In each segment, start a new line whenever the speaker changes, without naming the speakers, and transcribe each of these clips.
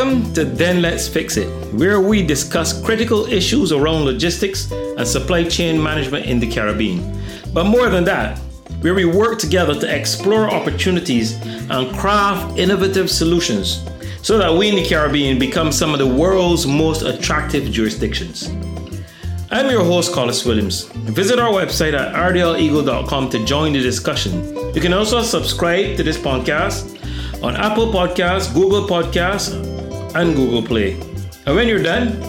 Welcome to Then Let's Fix It, where we discuss critical issues around logistics and supply chain management in the Caribbean. But more than that, where we work together to explore opportunities and craft innovative solutions so that we in the Caribbean become some of the world's most attractive jurisdictions. I'm your host, Collis Williams. Visit our website at rdleagle.com to join the discussion. You can also subscribe to this podcast on Apple Podcasts, Google Podcasts, and Google Play. And when you're done,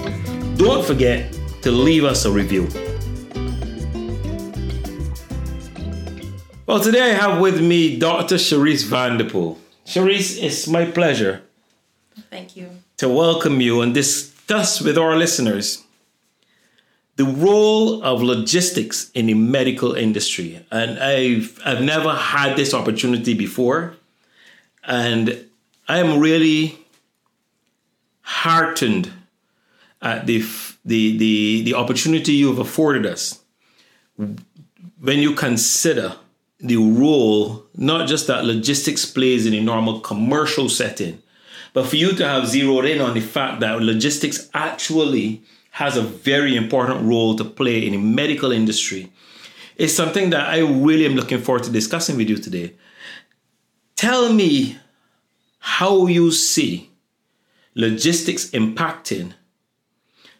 don't forget to leave us a review. Well, today I have with me Dr. Cherise Vanderpool. Cherise, it's my pleasure.
Thank you.
To welcome you and discuss with our listeners the role of logistics in the medical industry. And I've, I've never had this opportunity before. And I am really heartened at the, the, the, the opportunity you have afforded us when you consider the role, not just that logistics plays in a normal commercial setting, but for you to have zeroed in on the fact that logistics actually has a very important role to play in the medical industry is something that I really am looking forward to discussing with you today. Tell me how you see logistics impacting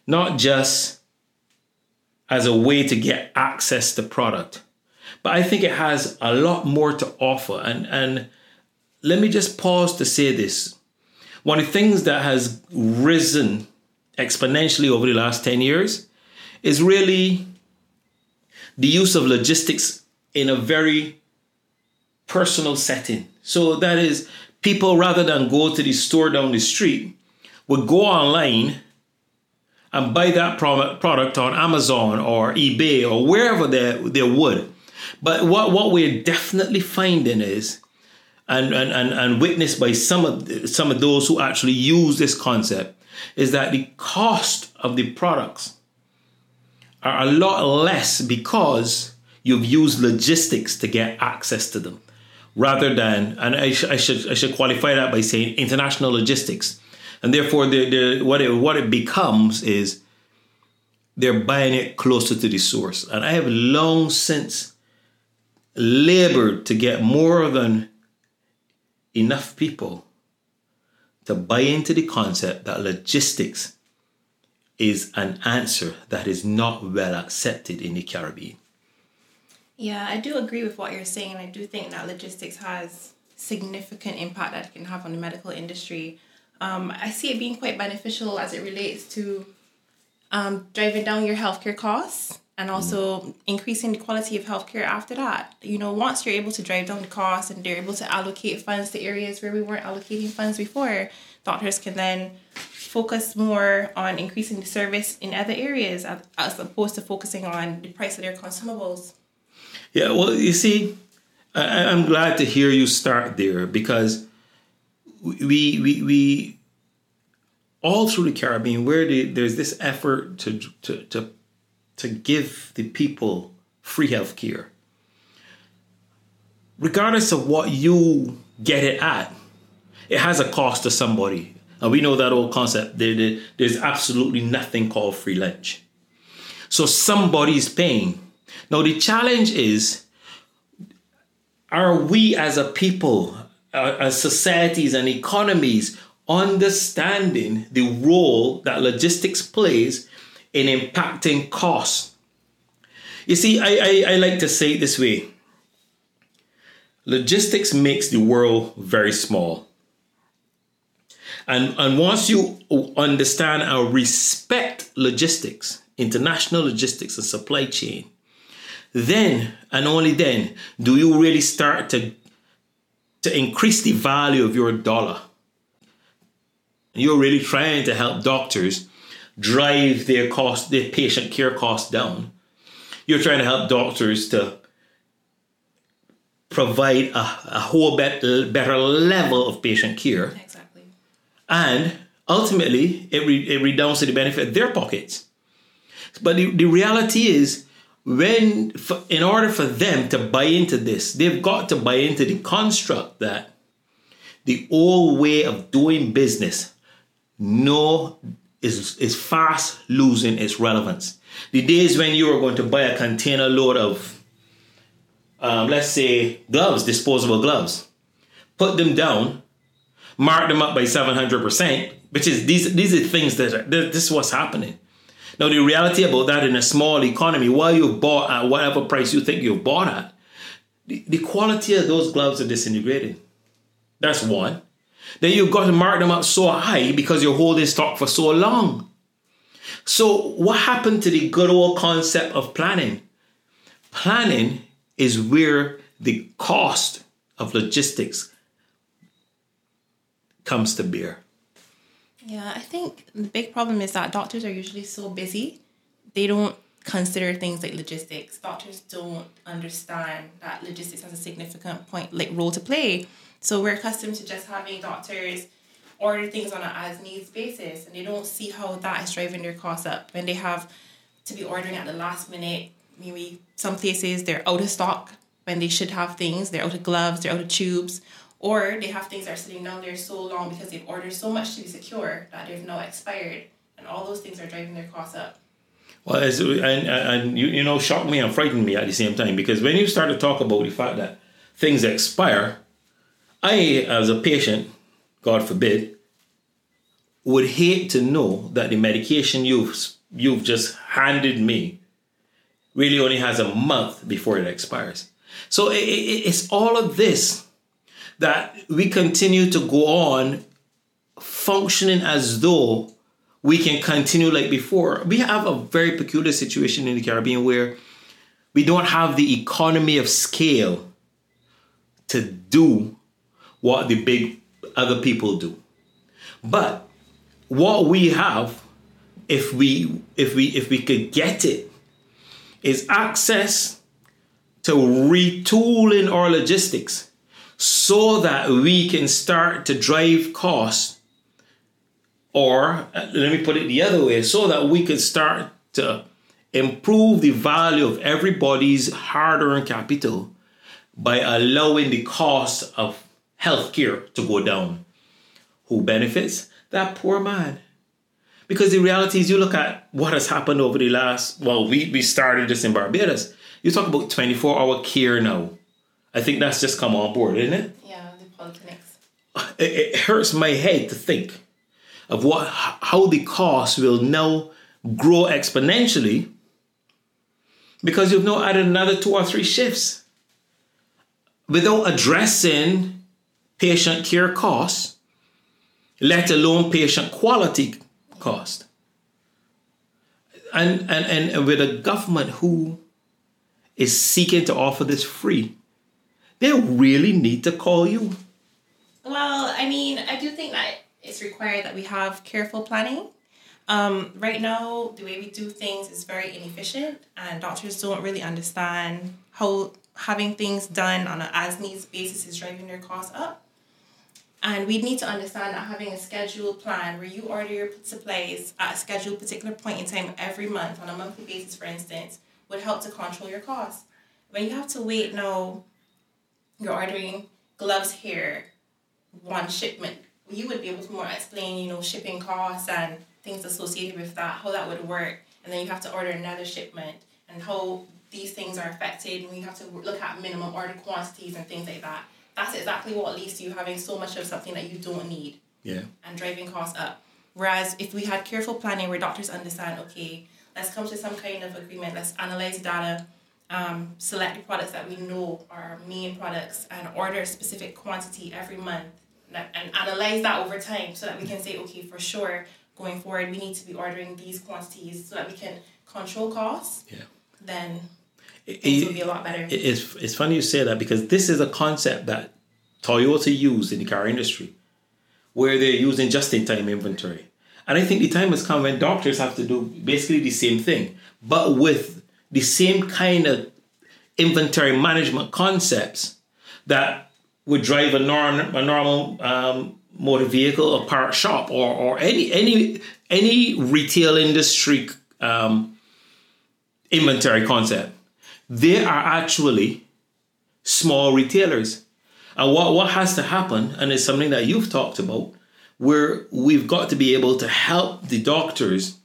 not just as a way to get access to product, but I think it has a lot more to offer. And, and let me just pause to say this. One of the things that has risen exponentially over the last 10 years is really the use of logistics in a very personal setting. So that is, people rather than go to the store down the street would go online and buy that product on Amazon or eBay or wherever they, they would. But what, what we're definitely finding is, and, and, and, and witnessed by some of, some of those who actually use this concept, is that the cost of the products are a lot less because you've used logistics to get access to them rather than, and I, sh- I, should, I should qualify that by saying international logistics. And therefore, the, the, what, it, what it becomes is they're buying it closer to the source. And I have long since labored to get more than enough people to buy into the concept that logistics is an answer that is not well accepted in the Caribbean.
Yeah, I do agree with what you're saying. And I do think that logistics has significant impact that it can have on the medical industry. Um, I see it being quite beneficial as it relates to um, driving down your healthcare costs and also mm. increasing the quality of healthcare after that. You know, once you're able to drive down the costs and they're able to allocate funds to areas where we weren't allocating funds before, doctors can then focus more on increasing the service in other areas as opposed to focusing on the price of their consumables.
Yeah, well, you see, I, I'm glad to hear you start there because we we we all through the Caribbean where the, there's this effort to to to to give the people free health care. Regardless of what you get it at, it has a cost to somebody. And we know that old concept. There, there's absolutely nothing called free lunch. So somebody's paying. Now, the challenge is are we as a people, uh, as societies and economies, understanding the role that logistics plays in impacting costs. You see, I, I, I like to say it this way logistics makes the world very small. And, and once you understand and respect logistics, international logistics and supply chain, then and only then do you really start to, to increase the value of your dollar. You're really trying to help doctors drive their cost, their patient care costs down. You're trying to help doctors to provide a, a whole better, better level of patient care.
Exactly.
And ultimately, it, re, it redounds to the benefit of their pockets. But the, the reality is, when in order for them to buy into this, they've got to buy into the construct that the old way of doing business no is is fast losing its relevance. The days when you were going to buy a container load of, um, let's say, gloves, disposable gloves, put them down, mark them up by seven hundred percent, which is these these are things that are, this is what's happening. Now the reality about that in a small economy, while you bought at whatever price you think you bought at, the, the quality of those gloves are disintegrating. That's one. Then you've got to mark them up so high because you're holding stock for so long. So, what happened to the good old concept of planning? Planning is where the cost of logistics comes to bear.
Yeah, I think the big problem is that doctors are usually so busy, they don't consider things like logistics. Doctors don't understand that logistics has a significant point like role to play. So we're accustomed to just having doctors order things on an as needs basis and they don't see how that is driving their costs up when they have to be ordering at the last minute. Maybe some places they're out of stock when they should have things, they're out of gloves, they're out of tubes, or they have things that are sitting down there so long because they've ordered so much to be secure that they've now expired. And all those things are driving their costs up.
Well, as, and, and you, you know, shocked me and frightened me at the same time because when you start to talk about the fact that things expire, I, as a patient, God forbid, would hate to know that the medication you've you've just handed me really only has a month before it expires. So it, it, it's all of this that we continue to go on functioning as though we can continue like before. We have a very peculiar situation in the Caribbean where we don't have the economy of scale to do what the big other people do. But what we have, if we if we if we could get it, is access to retooling our logistics so that we can start to drive costs or uh, let me put it the other way so that we can start to improve the value of everybody's hard-earned capital by allowing the cost of healthcare to go down. Who benefits? That poor man. Because the reality is, you look at what has happened over the last, well, we, we started this in Barbados. You talk about 24 hour care now. I think that's just come on board, isn't it?
Yeah, the polyclinics.
It, it hurts my head to think of what how the cost will now grow exponentially because you've now added another two or three shifts without addressing patient care costs, let alone patient quality cost. And, and, and with a government who is seeking to offer this free, they really need to call you.
Well, I mean, I do think that it's required that we have careful planning. Um, right now, the way we do things is very inefficient, and doctors don't really understand how having things done on an as needs basis is driving their costs up. And we need to understand that having a scheduled plan where you order your supplies at a scheduled particular point in time every month on a monthly basis, for instance, would help to control your costs. When you have to wait now, you're ordering gloves here, one shipment, you would be able to more explain, you know, shipping costs and things associated with that, how that would work. And then you have to order another shipment and how these things are affected and we have to look at minimum order quantities and things like that that's exactly what leads to you having so much of something that you don't need.
Yeah.
And driving costs up. Whereas if we had careful planning where doctors understand, okay, let's come to some kind of agreement, let's analyze data, um, select the products that we know are our main products, and order a specific quantity every month, and analyze that over time so that we can say, okay, for sure, going forward, we need to be ordering these quantities so that we can control costs.
Yeah.
Then it will be a lot better.
It's, it's funny you say that because this is a concept that Toyota used in the car industry, where they're using just-in-time inventory. And I think the time has come when doctors have to do basically the same thing, but with the same kind of inventory management concepts that would drive a, norm, a normal um, motor vehicle or part shop or, or any any any retail industry um, inventory concept they are actually small retailers. And what, what has to happen, and it's something that you've talked about, where we've got to be able to help the doctors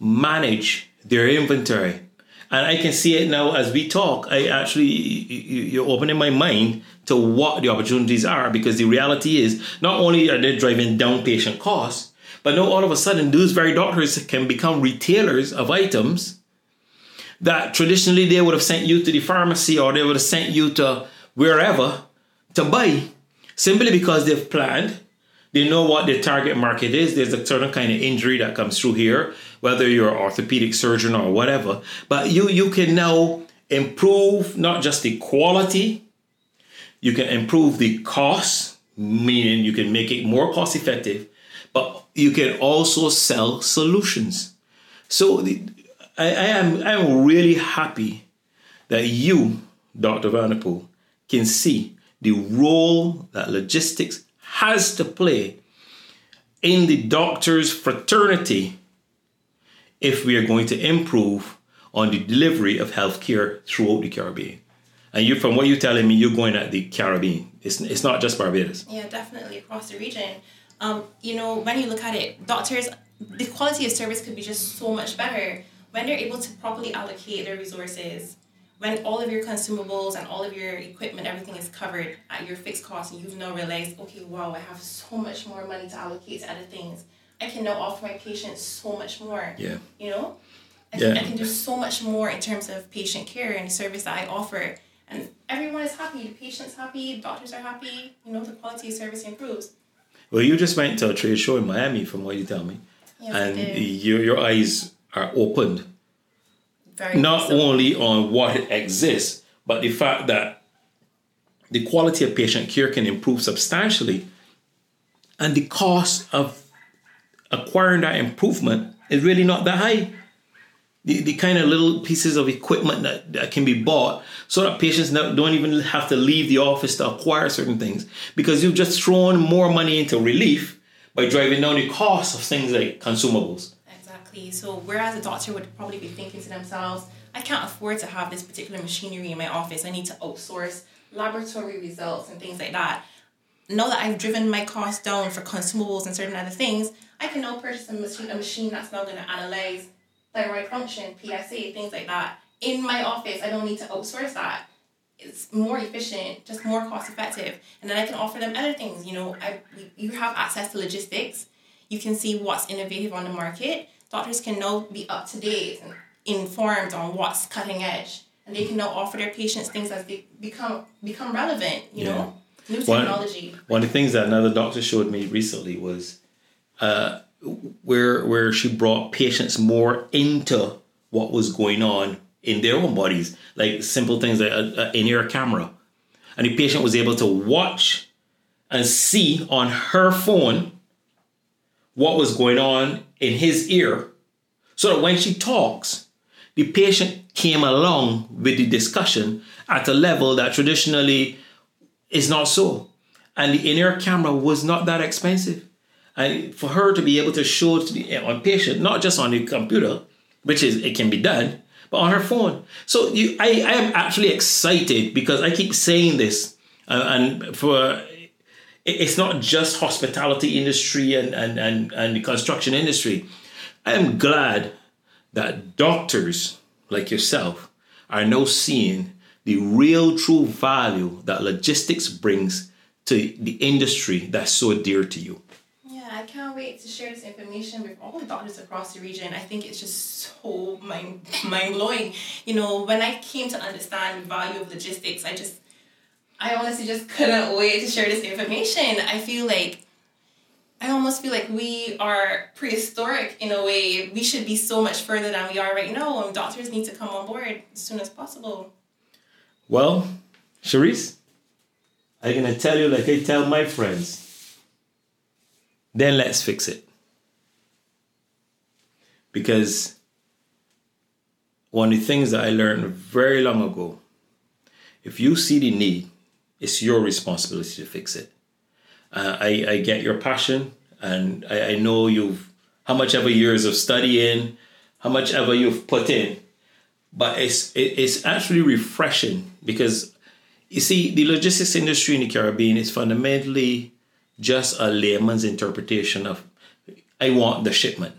manage their inventory. And I can see it now as we talk. I actually, you're opening my mind to what the opportunities are because the reality is not only are they driving down patient costs, but now all of a sudden those very doctors can become retailers of items that traditionally they would have sent you to the pharmacy or they would have sent you to wherever to buy simply because they've planned. They know what their target market is. There's a certain kind of injury that comes through here, whether you're an orthopedic surgeon or whatever. But you you can now improve not just the quality, you can improve the cost, meaning you can make it more cost effective, but you can also sell solutions. So the, I, I am I am really happy that you, Dr. Vanderpool, can see the role that logistics has to play in the doctors' fraternity if we are going to improve on the delivery of healthcare throughout the Caribbean. And you, from what you're telling me, you're going at the Caribbean. It's, it's not just Barbados.
Yeah, definitely across the region. Um, you know, when you look at it, doctors, the quality of service could be just so much better when they're able to properly allocate their resources when all of your consumables and all of your equipment, everything is covered at your fixed cost, and you've now realized, okay, wow, I have so much more money to allocate to other things. I can now offer my patients so much more.
Yeah.
You know? I,
yeah.
can, I can do so much more in terms of patient care and the service that I offer. And everyone is happy. The patient's happy, doctors are happy, you know, the quality of service improves.
Well, you just went to a trade show in Miami, from what you tell me.
Yes,
and your, your eyes are opened
very
not only on what exists, but the fact that the quality of patient care can improve substantially, and the cost of acquiring that improvement is really not that high. The, the kind of little pieces of equipment that, that can be bought so that patients don't even have to leave the office to acquire certain things because you've just thrown more money into relief by driving down the cost of things like consumables.
Exactly. So whereas a doctor would probably be thinking to themselves, I can't afford to have this particular machinery in my office. I need to outsource laboratory results and things like that. Now that I've driven my costs down for consumables and certain other things, I can now purchase a machine, a machine that's now going to analyze thyroid function, PSA, things like that in my office. I don't need to outsource that. It's more efficient, just more cost effective, and then I can offer them other things. You know, I you have access to logistics. You can see what's innovative on the market doctors can now be up to date and informed on what's cutting edge and they can now offer their patients things as they become become relevant you yeah. know new technology
one, one, of the things that another doctor showed me recently was uh, where where she brought patients more into what was going on in their own bodies like simple things like an in-ear camera and the patient was able to watch and see on her phone what was going on in his ear so that when she talks, the patient came along with the discussion at a level that traditionally is not so. And the in-ear camera was not that expensive. And for her to be able to show to the on patient, not just on the computer, which is it can be done, but on her phone. So you, I, I am actually excited because I keep saying this, uh, and for it's not just hospitality industry and, and, and, and the construction industry. I am glad that doctors like yourself are now seeing the real true value that logistics brings to the industry that's so dear to you.
I can't wait to share this information with all the doctors across the region. I think it's just so mind mind blowing. You know, when I came to understand the value of logistics, I just I honestly just couldn't wait to share this information. I feel like I almost feel like we are prehistoric in a way. We should be so much further than we are right now, and doctors need to come on board as soon as possible.
Well, Cherise, I'm gonna tell you like I tell my friends. Then let's fix it. Because one of the things that I learned very long ago, if you see the need, it's your responsibility to fix it. Uh, I, I get your passion, and I, I know you've how much ever years of studying, how much ever you've put in, but it's it, it's actually refreshing because you see the logistics industry in the Caribbean is fundamentally just a layman's interpretation of I want the shipment.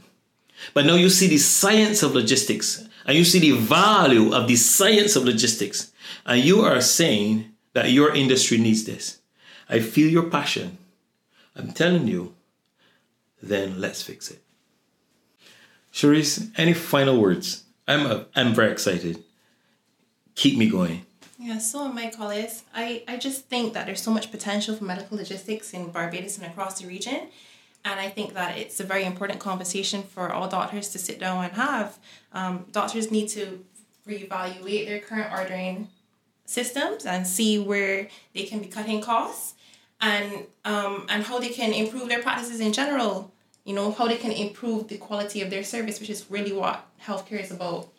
But now you see the science of logistics and you see the value of the science of logistics, and you are saying that your industry needs this. I feel your passion. I'm telling you, then let's fix it. Cherise, any final words? I'm a, I'm very excited. Keep me going.
Yeah, so I, Collis. I, I just think that there's so much potential for medical logistics in Barbados and across the region. And I think that it's a very important conversation for all doctors to sit down and have. Um, doctors need to reevaluate their current ordering systems and see where they can be cutting costs and um, and how they can improve their practices in general. You know, how they can improve the quality of their service, which is really what healthcare is about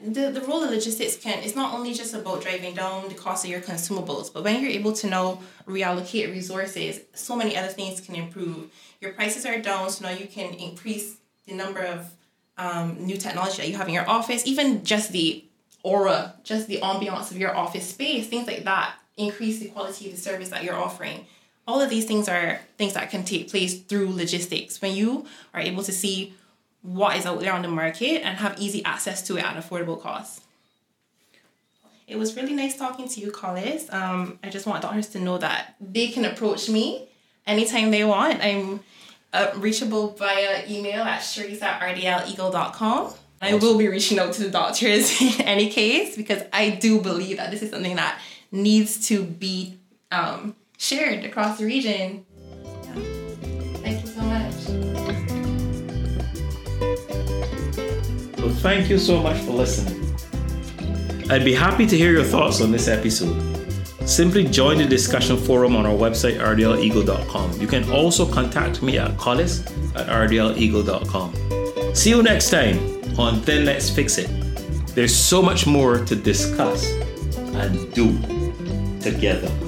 the, the role of logistics can it's not only just about driving down the cost of your consumables but when you're able to now reallocate resources so many other things can improve. Your prices are down so now you can increase the number of um, new technology that you have in your office. Even just the aura just the ambiance of your office space things like that increase the quality of the service that you're offering. All of these things are things that can take place through logistics. When you are able to see what is out there on the market and have easy access to it at affordable costs. It was really nice talking to you, Collis. Um, I just want doctors to know that they can approach me anytime they want. I'm uh, reachable via email at cherise at rdleagle.com. I will be reaching out to the doctors in any case because I do believe that this is something that needs to be um, shared across the region.
Thank you so much for listening. I'd be happy to hear your thoughts on this episode. Simply join the discussion forum on our website, rdleagle.com. You can also contact me at collis at rdleagle.com. See you next time on Then Let's Fix It. There's so much more to discuss and do together.